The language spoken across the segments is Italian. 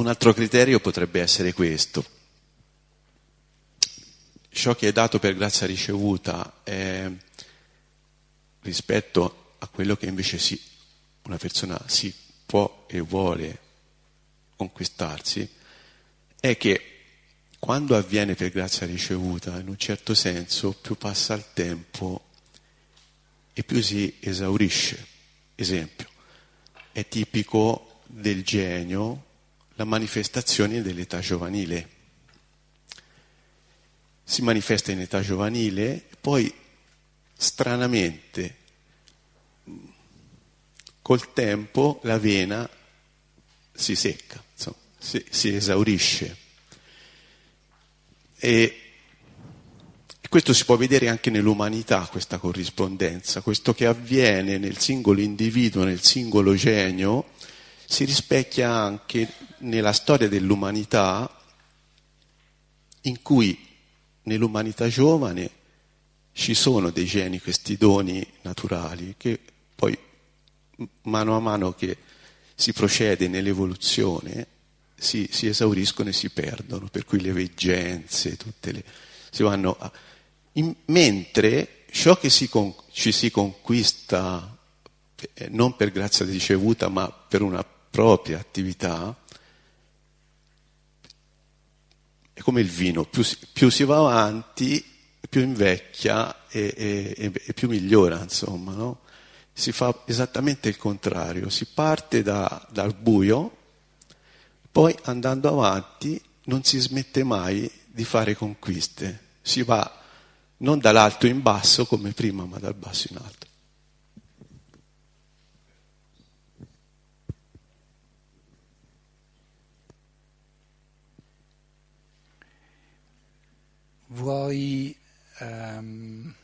Un altro criterio potrebbe essere questo. Ciò che è dato per grazia ricevuta è rispetto a quello che invece si, una persona si può e vuole conquistarsi, è che quando avviene per grazia ricevuta, in un certo senso, più passa il tempo e più si esaurisce. Esempio, è tipico del genio la manifestazione dell'età giovanile. Si manifesta in età giovanile, poi stranamente col tempo la vena si secca, insomma, si, si esaurisce. E questo si può vedere anche nell'umanità, questa corrispondenza, questo che avviene nel singolo individuo, nel singolo genio, si rispecchia anche nella storia dell'umanità, in cui nell'umanità giovane ci sono dei geni, questi doni naturali, che poi mano a mano che si procede nell'evoluzione si, si esauriscono e si perdono, per cui le veggenze, tutte le, si vanno a, in, mentre ciò che si con, ci si conquista eh, non per grazia ricevuta ma per una propria attività è come il vino, più, più si va avanti più invecchia e, e, e più migliora, insomma, no? Si fa esattamente il contrario, si parte da, dal buio, poi andando avanti non si smette mai di fare conquiste, si va non dall'alto in basso come prima, ma dal basso in alto. Vuoi, um,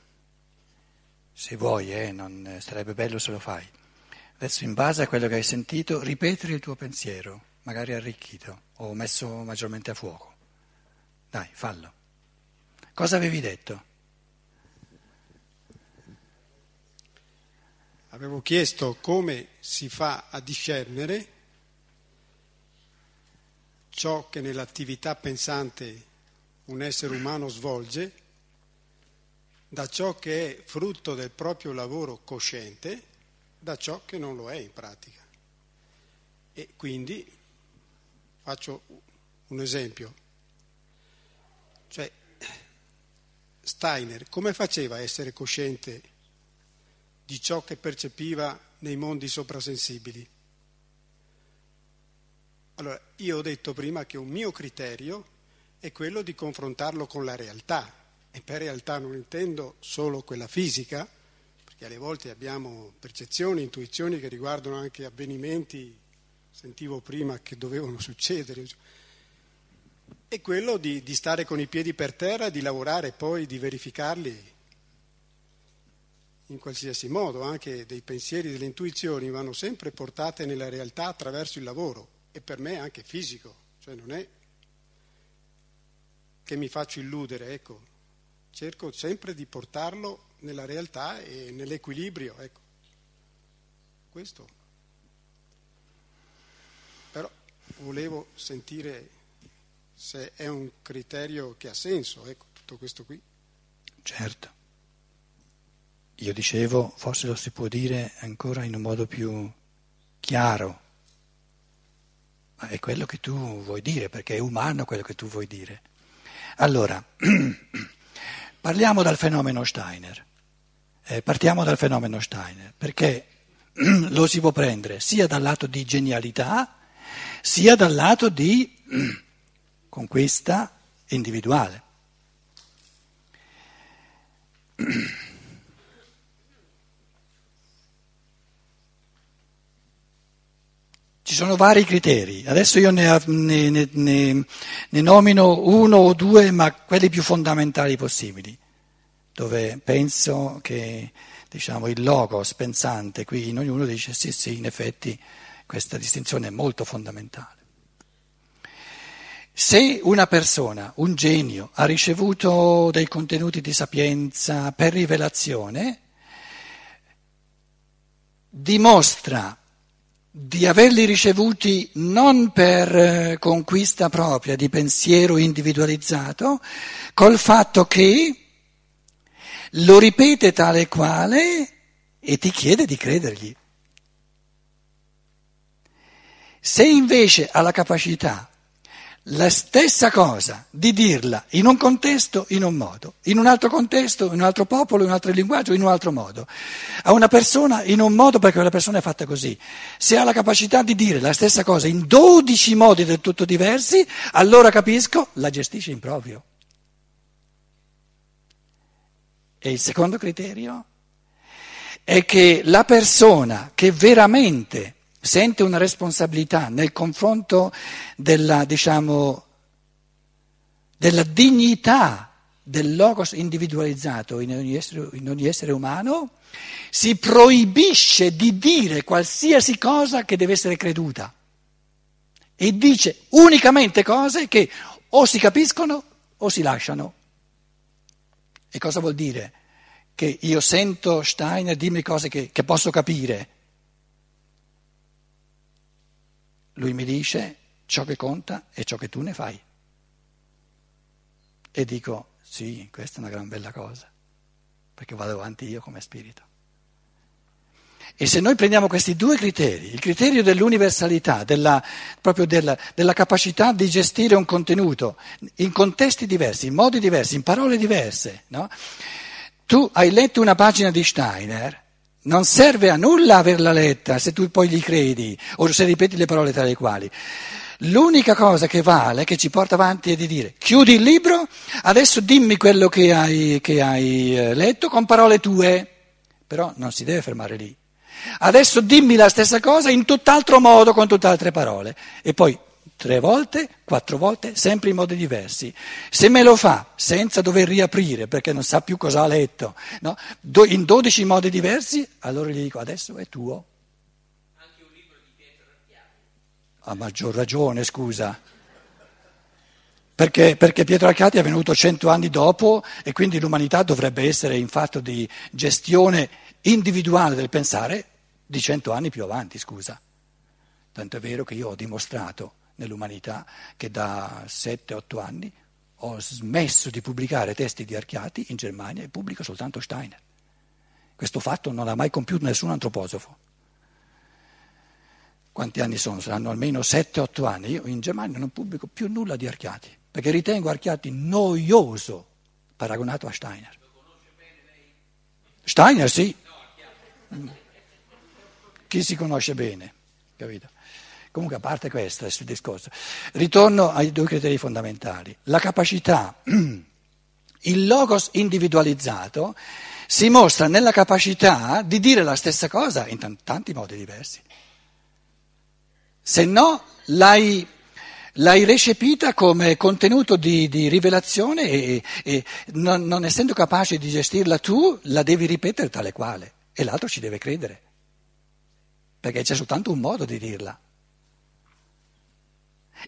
se vuoi, eh, non sarebbe bello se lo fai, adesso in base a quello che hai sentito, ripetere il tuo pensiero, magari arricchito o messo maggiormente a fuoco. Dai, fallo. Cosa avevi detto? avevo chiesto come si fa a discernere ciò che nell'attività pensante un essere umano svolge da ciò che è frutto del proprio lavoro cosciente da ciò che non lo è in pratica. E quindi faccio un esempio. Cioè, Steiner come faceva a essere cosciente di ciò che percepiva nei mondi soprasensibili. Allora, io ho detto prima che un mio criterio è quello di confrontarlo con la realtà, e per realtà non intendo solo quella fisica, perché alle volte abbiamo percezioni, intuizioni che riguardano anche avvenimenti, sentivo prima, che dovevano succedere, è quello di, di stare con i piedi per terra, di lavorare poi, di verificarli in qualsiasi modo, anche dei pensieri, delle intuizioni vanno sempre portate nella realtà attraverso il lavoro e per me anche fisico, cioè non è che mi faccio illudere, ecco, cerco sempre di portarlo nella realtà e nell'equilibrio, ecco. Questo. Però volevo sentire se è un criterio che ha senso, ecco, tutto questo qui. Certo. Io dicevo, forse lo si può dire ancora in un modo più chiaro, ma è quello che tu vuoi dire, perché è umano quello che tu vuoi dire. Allora, parliamo dal fenomeno Steiner, eh, partiamo dal fenomeno Steiner, perché lo si può prendere sia dal lato di genialità, sia dal lato di conquista individuale. Ci sono vari criteri, adesso io ne, ne, ne, ne, nomino uno o due, ma quelli più fondamentali possibili, dove penso che diciamo, il logos pensante qui in ognuno dice sì, sì, in effetti questa distinzione è molto fondamentale. Se una persona, un genio, ha ricevuto dei contenuti di sapienza per rivelazione, dimostra di averli ricevuti non per eh, conquista propria di pensiero individualizzato, col fatto che lo ripete tale e quale e ti chiede di credergli. Se invece ha la capacità la stessa cosa di dirla in un contesto in un modo, in un altro contesto, in un altro popolo, in un altro linguaggio, in un altro modo, a una persona in un modo perché quella persona è fatta così. Se ha la capacità di dire la stessa cosa in dodici modi del tutto diversi, allora capisco, la gestisce in proprio. E il secondo criterio è che la persona che veramente sente una responsabilità nel confronto della, diciamo, della dignità del logos individualizzato in ogni, essere, in ogni essere umano, si proibisce di dire qualsiasi cosa che deve essere creduta e dice unicamente cose che o si capiscono o si lasciano. E cosa vuol dire? Che io sento Steiner dirmi cose che, che posso capire Lui mi dice ciò che conta è ciò che tu ne fai. E dico, sì, questa è una gran bella cosa, perché vado avanti io come spirito. E se noi prendiamo questi due criteri, il criterio dell'universalità, della, proprio della, della, capacità di gestire un contenuto in contesti diversi, in modi diversi, in parole diverse, no? tu hai letto una pagina di Steiner non serve a nulla averla letta se tu poi gli credi o se ripeti le parole tra le quali. L'unica cosa che vale, che ci porta avanti, è di dire chiudi il libro, adesso dimmi quello che hai, che hai eh, letto con parole tue, però non si deve fermare lì. Adesso dimmi la stessa cosa in tutt'altro modo, con tutt'altre parole, e poi tre volte, quattro volte, sempre in modi diversi. Se me lo fa senza dover riaprire perché non sa più cosa ha letto, no? in dodici modi diversi, allora gli dico adesso è tuo. Anche un libro di Pietro Archiati. A maggior ragione, scusa. Perché, perché Pietro Arcati è venuto cento anni dopo e quindi l'umanità dovrebbe essere in fatto di gestione individuale del pensare di cento anni più avanti, scusa. Tanto è vero che io ho dimostrato nell'umanità che da 7-8 anni ho smesso di pubblicare testi di Archiati in Germania e pubblico soltanto Steiner. Questo fatto non ha mai compiuto nessun antroposofo. Quanti anni sono? Saranno almeno 7-8 anni. Io in Germania non pubblico più nulla di Archiati, perché ritengo Archiati noioso paragonato a Steiner. Steiner sì. Chi si conosce bene, capito? Comunque, a parte questo, questo discorso, ritorno ai due criteri fondamentali. La capacità, il logos individualizzato si mostra nella capacità di dire la stessa cosa in t- tanti modi diversi. Se no, l'hai, l'hai recepita come contenuto di, di rivelazione e, e non, non essendo capace di gestirla tu, la devi ripetere tale quale e l'altro ci deve credere, perché c'è soltanto un modo di dirla.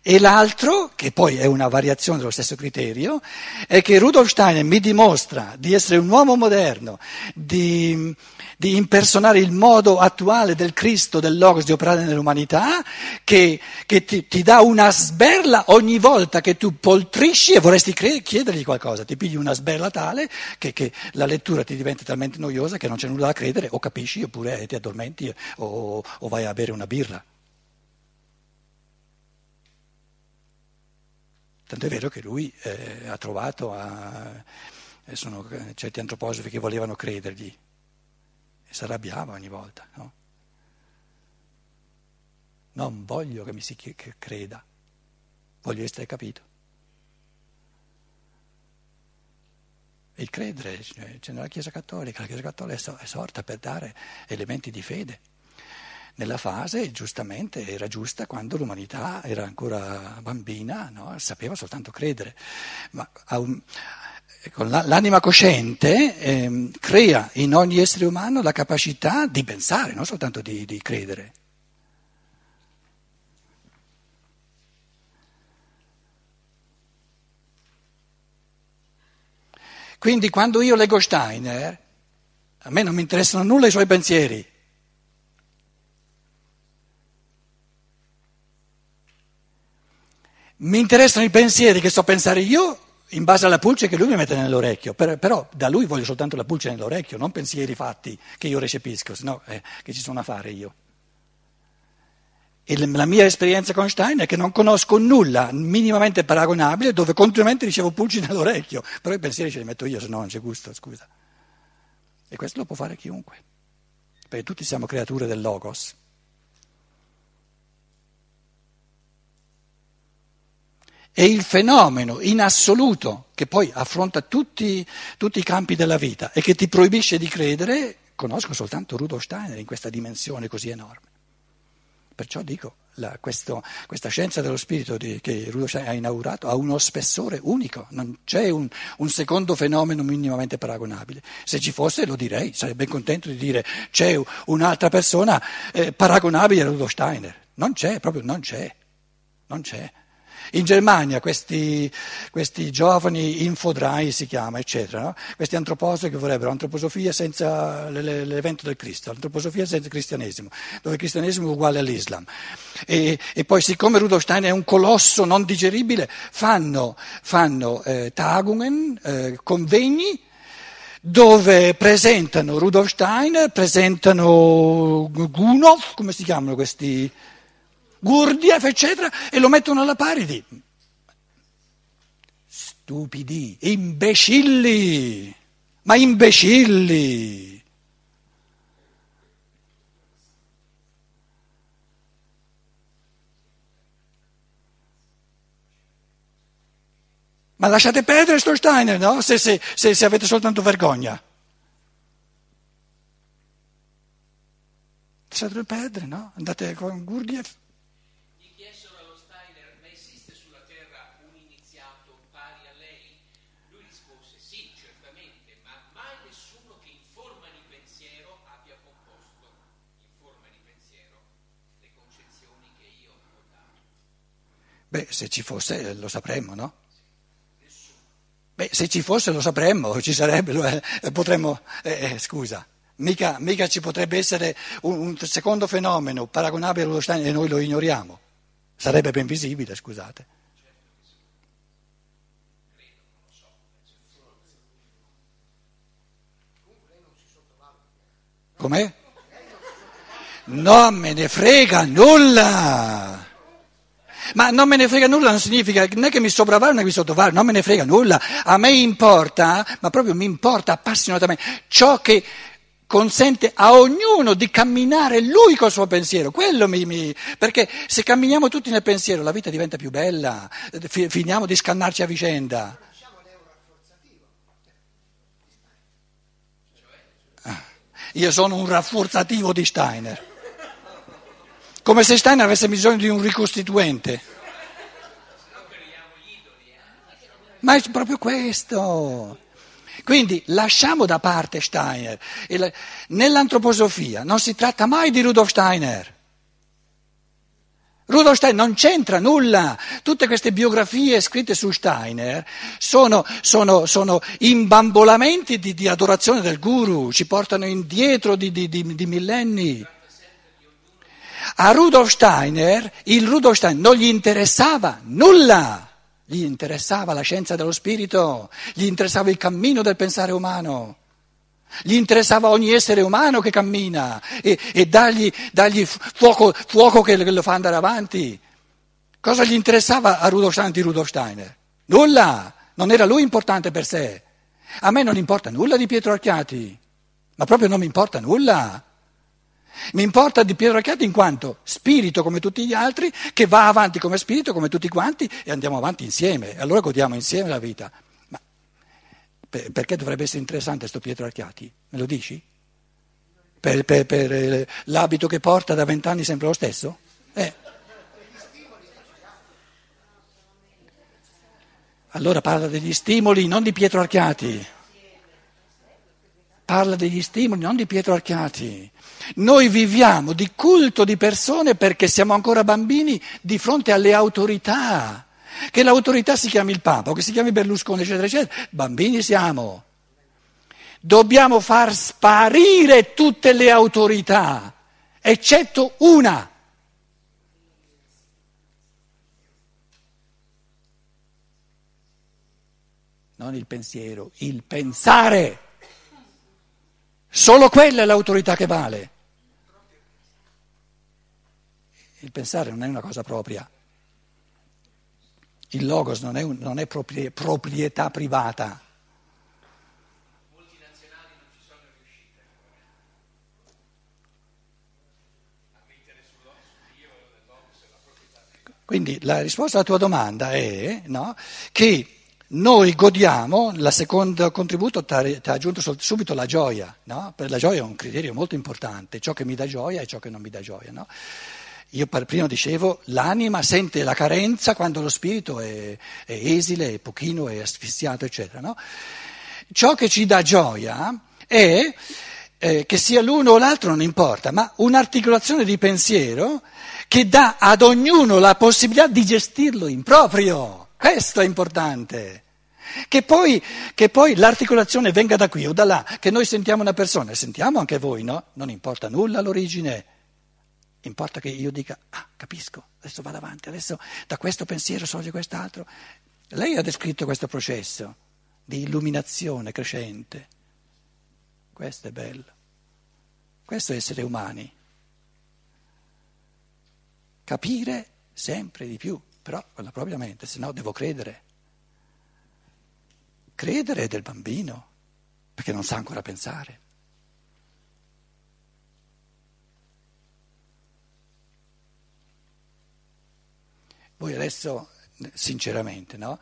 E l'altro, che poi è una variazione dello stesso criterio, è che Rudolf Steiner mi dimostra di essere un uomo moderno, di, di impersonare il modo attuale del Cristo, del Logos di operare nell'umanità, che, che ti, ti, dà una sberla ogni volta che tu poltrisci e vorresti cre- chiedergli qualcosa, ti pigli una sberla tale che, che, la lettura ti diventa talmente noiosa che non c'è nulla da credere, o capisci oppure ti addormenti o, o vai a bere una birra. Tanto è vero che lui eh, ha trovato, a, eh, sono certi antroposofi che volevano credergli e si arrabbiava ogni volta. No? Non voglio che mi si creda, voglio essere capito. Il credere c'è nella Chiesa Cattolica, la Chiesa Cattolica è sorta per dare elementi di fede nella fase, giustamente, era giusta quando l'umanità era ancora bambina, no? sapeva soltanto credere. Ma un, con l'anima cosciente eh, crea in ogni essere umano la capacità di pensare, non soltanto di, di credere. Quindi quando io leggo Steiner, a me non mi interessano nulla i suoi pensieri. Mi interessano i pensieri che so pensare io in base alla pulce che lui mi mette nell'orecchio, però da lui voglio soltanto la pulce nell'orecchio, non pensieri fatti che io recepisco, sennò eh, che ci sono a fare io. E la mia esperienza con Stein è che non conosco nulla minimamente paragonabile dove continuamente ricevo pulci nell'orecchio, però i pensieri ce li metto io, se no non c'è gusto, scusa. E questo lo può fare chiunque, perché tutti siamo creature del Logos. È il fenomeno in assoluto che poi affronta tutti, tutti, i campi della vita e che ti proibisce di credere, conosco soltanto Rudolf Steiner in questa dimensione così enorme. Perciò dico, la, questo, questa scienza dello spirito di, che Rudolf Steiner ha inaugurato ha uno spessore unico, non c'è un, un, secondo fenomeno minimamente paragonabile. Se ci fosse lo direi, sarei ben contento di dire c'è un'altra persona eh, paragonabile a Rudolf Steiner. Non c'è, proprio non c'è, non c'è. In Germania questi, questi giovani infodrai si chiama, eccetera, no? questi antroposofi che vorrebbero antroposofia senza l'evento del Cristo, antroposofia senza cristianesimo, dove il cristianesimo è uguale all'Islam. E, e poi siccome Rudolf Stein è un colosso non digeribile, fanno, fanno eh, Tagungen, eh, convegni, dove presentano Rudolf Steiner, presentano Gunov, come si chiamano questi? Gurdjieff, eccetera, e lo mettono alla pari di stupidi, imbecilli, ma imbecilli. Ma lasciate perdere sto Steiner, no? Se, se, se, se avete soltanto vergogna. Lasciate perdere, no? Andate con Gurdjieff. Beh, se ci fosse lo sapremmo, no? Beh, se ci fosse lo sapremmo, ci sarebbe, eh, potremmo, eh, eh, scusa, mica, mica, ci potrebbe essere un, un, secondo fenomeno paragonabile allo Stein e noi lo ignoriamo. Sarebbe ben visibile, scusate. Com'è? Non me ne frega nulla! Ma non me ne frega nulla non significa né che mi sopravvaluto né che mi sottovaluto, non me ne frega nulla. A me importa, ma proprio mi importa appassionatamente, ciò che consente a ognuno di camminare lui col suo pensiero. Mi, mi, perché se camminiamo tutti nel pensiero la vita diventa più bella, finiamo di scannarci a vicenda. Ah, io sono un rafforzativo di Steiner. Come se Steiner avesse bisogno di un ricostituente. Ma è proprio questo. Quindi lasciamo da parte Steiner. Nell'antroposofia non si tratta mai di Rudolf Steiner. Rudolf Steiner non c'entra nulla. Tutte queste biografie scritte su Steiner sono, sono, sono imbambolamenti di, di, adorazione del guru, ci portano indietro di, di, di millenni. A Rudolf Steiner, il Rudolf Steiner non gli interessava nulla, gli interessava la scienza dello spirito, gli interessava il cammino del pensare umano, gli interessava ogni essere umano che cammina e, e dargli, dargli fuoco, fuoco, che lo fa andare avanti. Cosa gli interessava a Rudolf Steiner Rudolf Steiner? Nulla, non era lui importante per sé. A me non importa nulla di Pietro Archiati, ma proprio non mi importa nulla. Mi importa di Pietro Archiati in quanto spirito come tutti gli altri, che va avanti come spirito come tutti quanti e andiamo avanti insieme. E allora godiamo insieme la vita. Ma perché dovrebbe essere interessante questo Pietro Archiati? Me lo dici? Per, per, per eh, l'abito che porta da vent'anni sempre lo stesso? Eh. Allora parla degli stimoli, non di Pietro Archiati. Parla degli stimoli, non di Pietro Archiati. Noi viviamo di culto di persone perché siamo ancora bambini di fronte alle autorità. Che l'autorità si chiami il Papa che si chiami Berlusconi, eccetera, eccetera. Bambini siamo. Dobbiamo far sparire tutte le autorità, eccetto una. non il pensiero, il pensare. Solo quella è l'autorità che vale. Il pensare non è una cosa propria. Il logos non è, un, non è proprietà privata. Quindi la risposta alla tua domanda è no, che noi godiamo, il secondo contributo ti ha aggiunto subito la gioia, no? per la gioia è un criterio molto importante, ciò che mi dà gioia e ciò che non mi dà gioia. No? Io prima dicevo, l'anima sente la carenza quando lo spirito è, è esile, è pochino, è asfissiato, eccetera. No? Ciò che ci dà gioia è, eh, che sia l'uno o l'altro non importa, ma un'articolazione di pensiero che dà ad ognuno la possibilità di gestirlo in proprio. Questo è importante. Che poi, che poi, l'articolazione venga da qui o da là, che noi sentiamo una persona, sentiamo anche voi, no? Non importa nulla l'origine, importa che io dica, ah, capisco, adesso vado avanti, adesso da questo pensiero sorge quest'altro. Lei ha descritto questo processo di illuminazione crescente. Questo è bello. Questo è essere umani capire sempre di più, però con la propria mente, se no devo credere. Credere è del bambino, perché non sa ancora pensare. Voi adesso, sinceramente, no?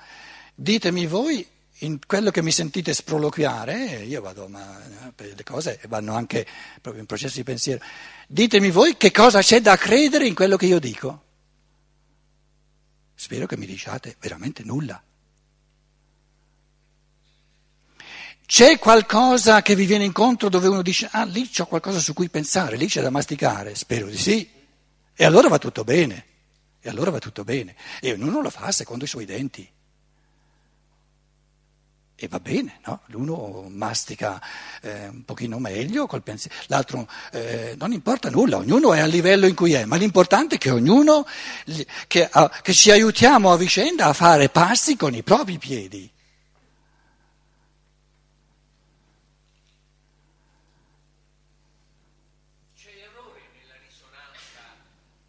Ditemi voi in quello che mi sentite sproloquiare, io vado, ma le cose vanno anche proprio in processi di pensiero, ditemi voi che cosa c'è da credere in quello che io dico. Spero che mi diciate veramente nulla. C'è qualcosa che vi viene incontro dove uno dice, ah lì c'ho qualcosa su cui pensare, lì c'è da masticare? Spero di sì. E allora va tutto bene. E allora va tutto bene. E ognuno lo fa secondo i suoi denti. E va bene, no? L'uno mastica eh, un pochino meglio col pensiero, l'altro eh, non importa nulla, ognuno è al livello in cui è, ma l'importante è che ognuno, che, a, che ci aiutiamo a vicenda a fare passi con i propri piedi. C'è errore nella risonanza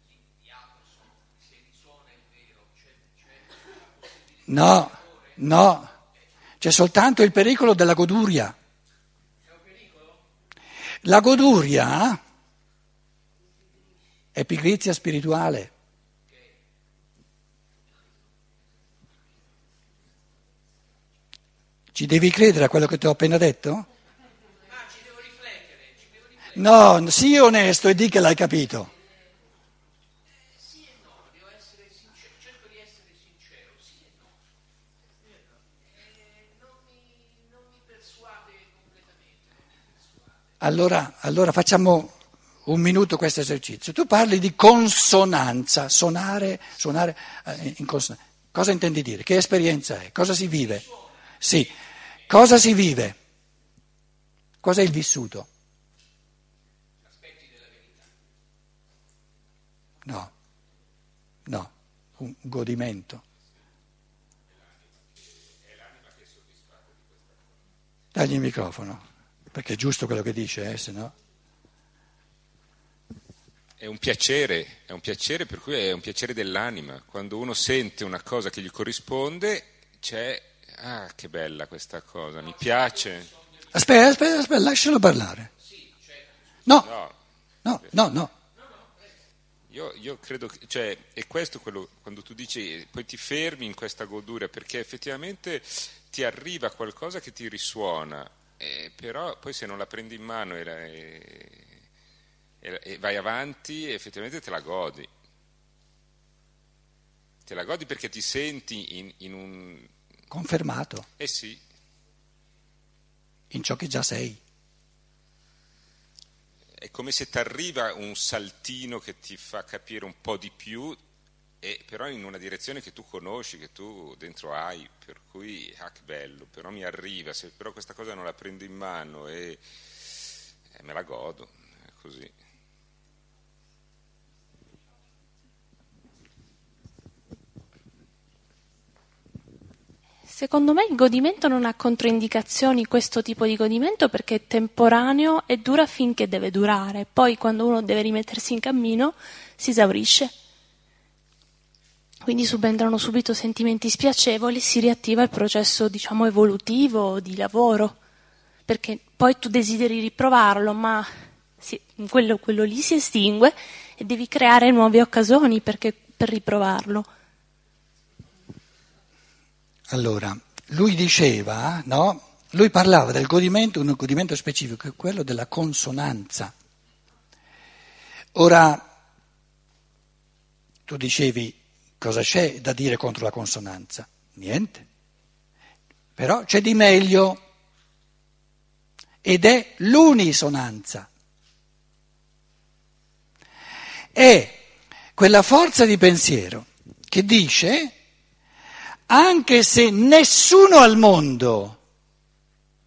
di Jacobson, se risuona è vero, c'è, c'è No, no. C'è soltanto il pericolo della goduria. La goduria è pigrizia spirituale. Ci devi credere a quello che ti ho appena detto? Ci devo riflettere, ci devo riflettere. No, sii onesto e di che l'hai capito. Sì e no, devo essere sincero, cerco di essere sincero, sì e no. Eh, non, mi, non mi persuade completamente, non mi persuade. Allora, allora facciamo un minuto questo esercizio. Tu parli di consonanza, suonare, suonare eh, in consonanza. Cosa intendi dire? Che esperienza è? Cosa si vive? Sì, cosa si vive? Cos'è il vissuto? Aspetti della verità. No, no, un godimento. Dagli il microfono, perché è giusto quello che dice, eh, se no. È un piacere, è un piacere per cui è un piacere dell'anima. Quando uno sente una cosa che gli corrisponde, c'è, ah che bella questa cosa, mi piace. Aspetta, aspetta, aspetta, lascialo parlare. No, No, no, no, no. io, io credo che, cioè, è questo quello, quando tu dici, poi ti fermi in questa goduria, perché effettivamente ti arriva qualcosa che ti risuona, eh, però poi se non la prendi in mano e, la- e- e- vai avanti, effettivamente te la godi. Te la godi perché ti senti in, in un... Confermato Eh sì, in ciò che già sei. è come se ti arriva un saltino che ti fa capire un po' di più, e però in una direzione che tu conosci, che tu dentro hai, per cui, ah che bello, però mi arriva, se però questa cosa non la prendo in mano e, e me la godo, è così. Secondo me il godimento non ha controindicazioni questo tipo di godimento perché è temporaneo e dura finché deve durare, poi quando uno deve rimettersi in cammino si esaurisce. Quindi subentrano subito sentimenti spiacevoli, si riattiva il processo, diciamo, evolutivo di lavoro, perché poi tu desideri riprovarlo, ma si, quello, quello lì si estingue e devi creare nuove occasioni perché, per riprovarlo. Allora, lui diceva, no? Lui parlava del godimento, un godimento specifico, che è quello della consonanza. Ora, tu dicevi cosa c'è da dire contro la consonanza? Niente. Però c'è di meglio ed è l'unisonanza. È quella forza di pensiero che dice anche se nessuno al mondo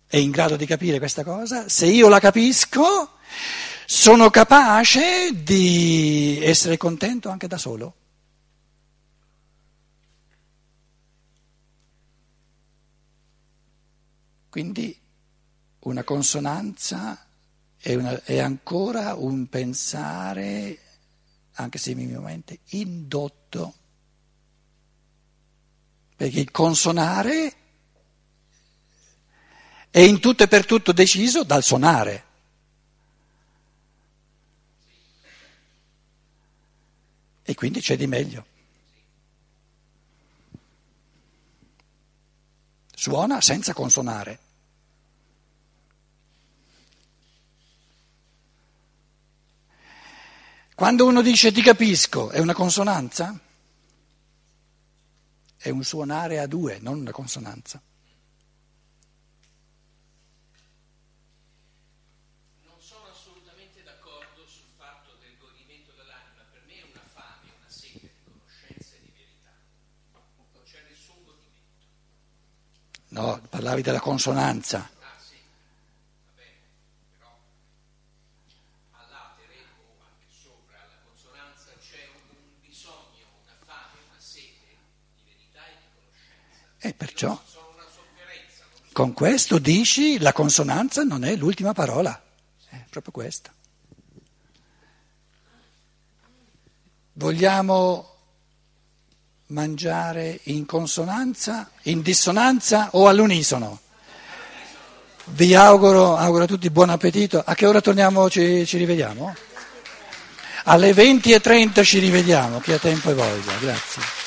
è in grado di capire questa cosa, se io la capisco, sono capace di essere contento anche da solo. Quindi una consonanza è, una, è ancora un pensare, anche se minimamente, indotto perché il consonare è in tutto e per tutto deciso dal suonare. E quindi c'è di meglio. Suona senza consonare. Quando uno dice ti capisco, è una consonanza? È un suonare a due, non una consonanza. Non sono assolutamente d'accordo sul fatto del godimento dell'anima. Per me è una fame, una sete di conoscenza e di verità. Non c'è nessun godimento. No, parlavi della consonanza. Ah sì, va bene, però all'atere o anche sopra la consonanza c'è un bisogno, una fame, di verità e di conoscenza. E perciò con questo dici la consonanza non è l'ultima parola. È proprio questa. Vogliamo mangiare in consonanza, in dissonanza o all'unisono? Vi auguro, auguro a tutti buon appetito. A che ora torniamo, ci, ci rivediamo? Alle 20.30 ci rivediamo, chi ha tempo e voglia. Grazie.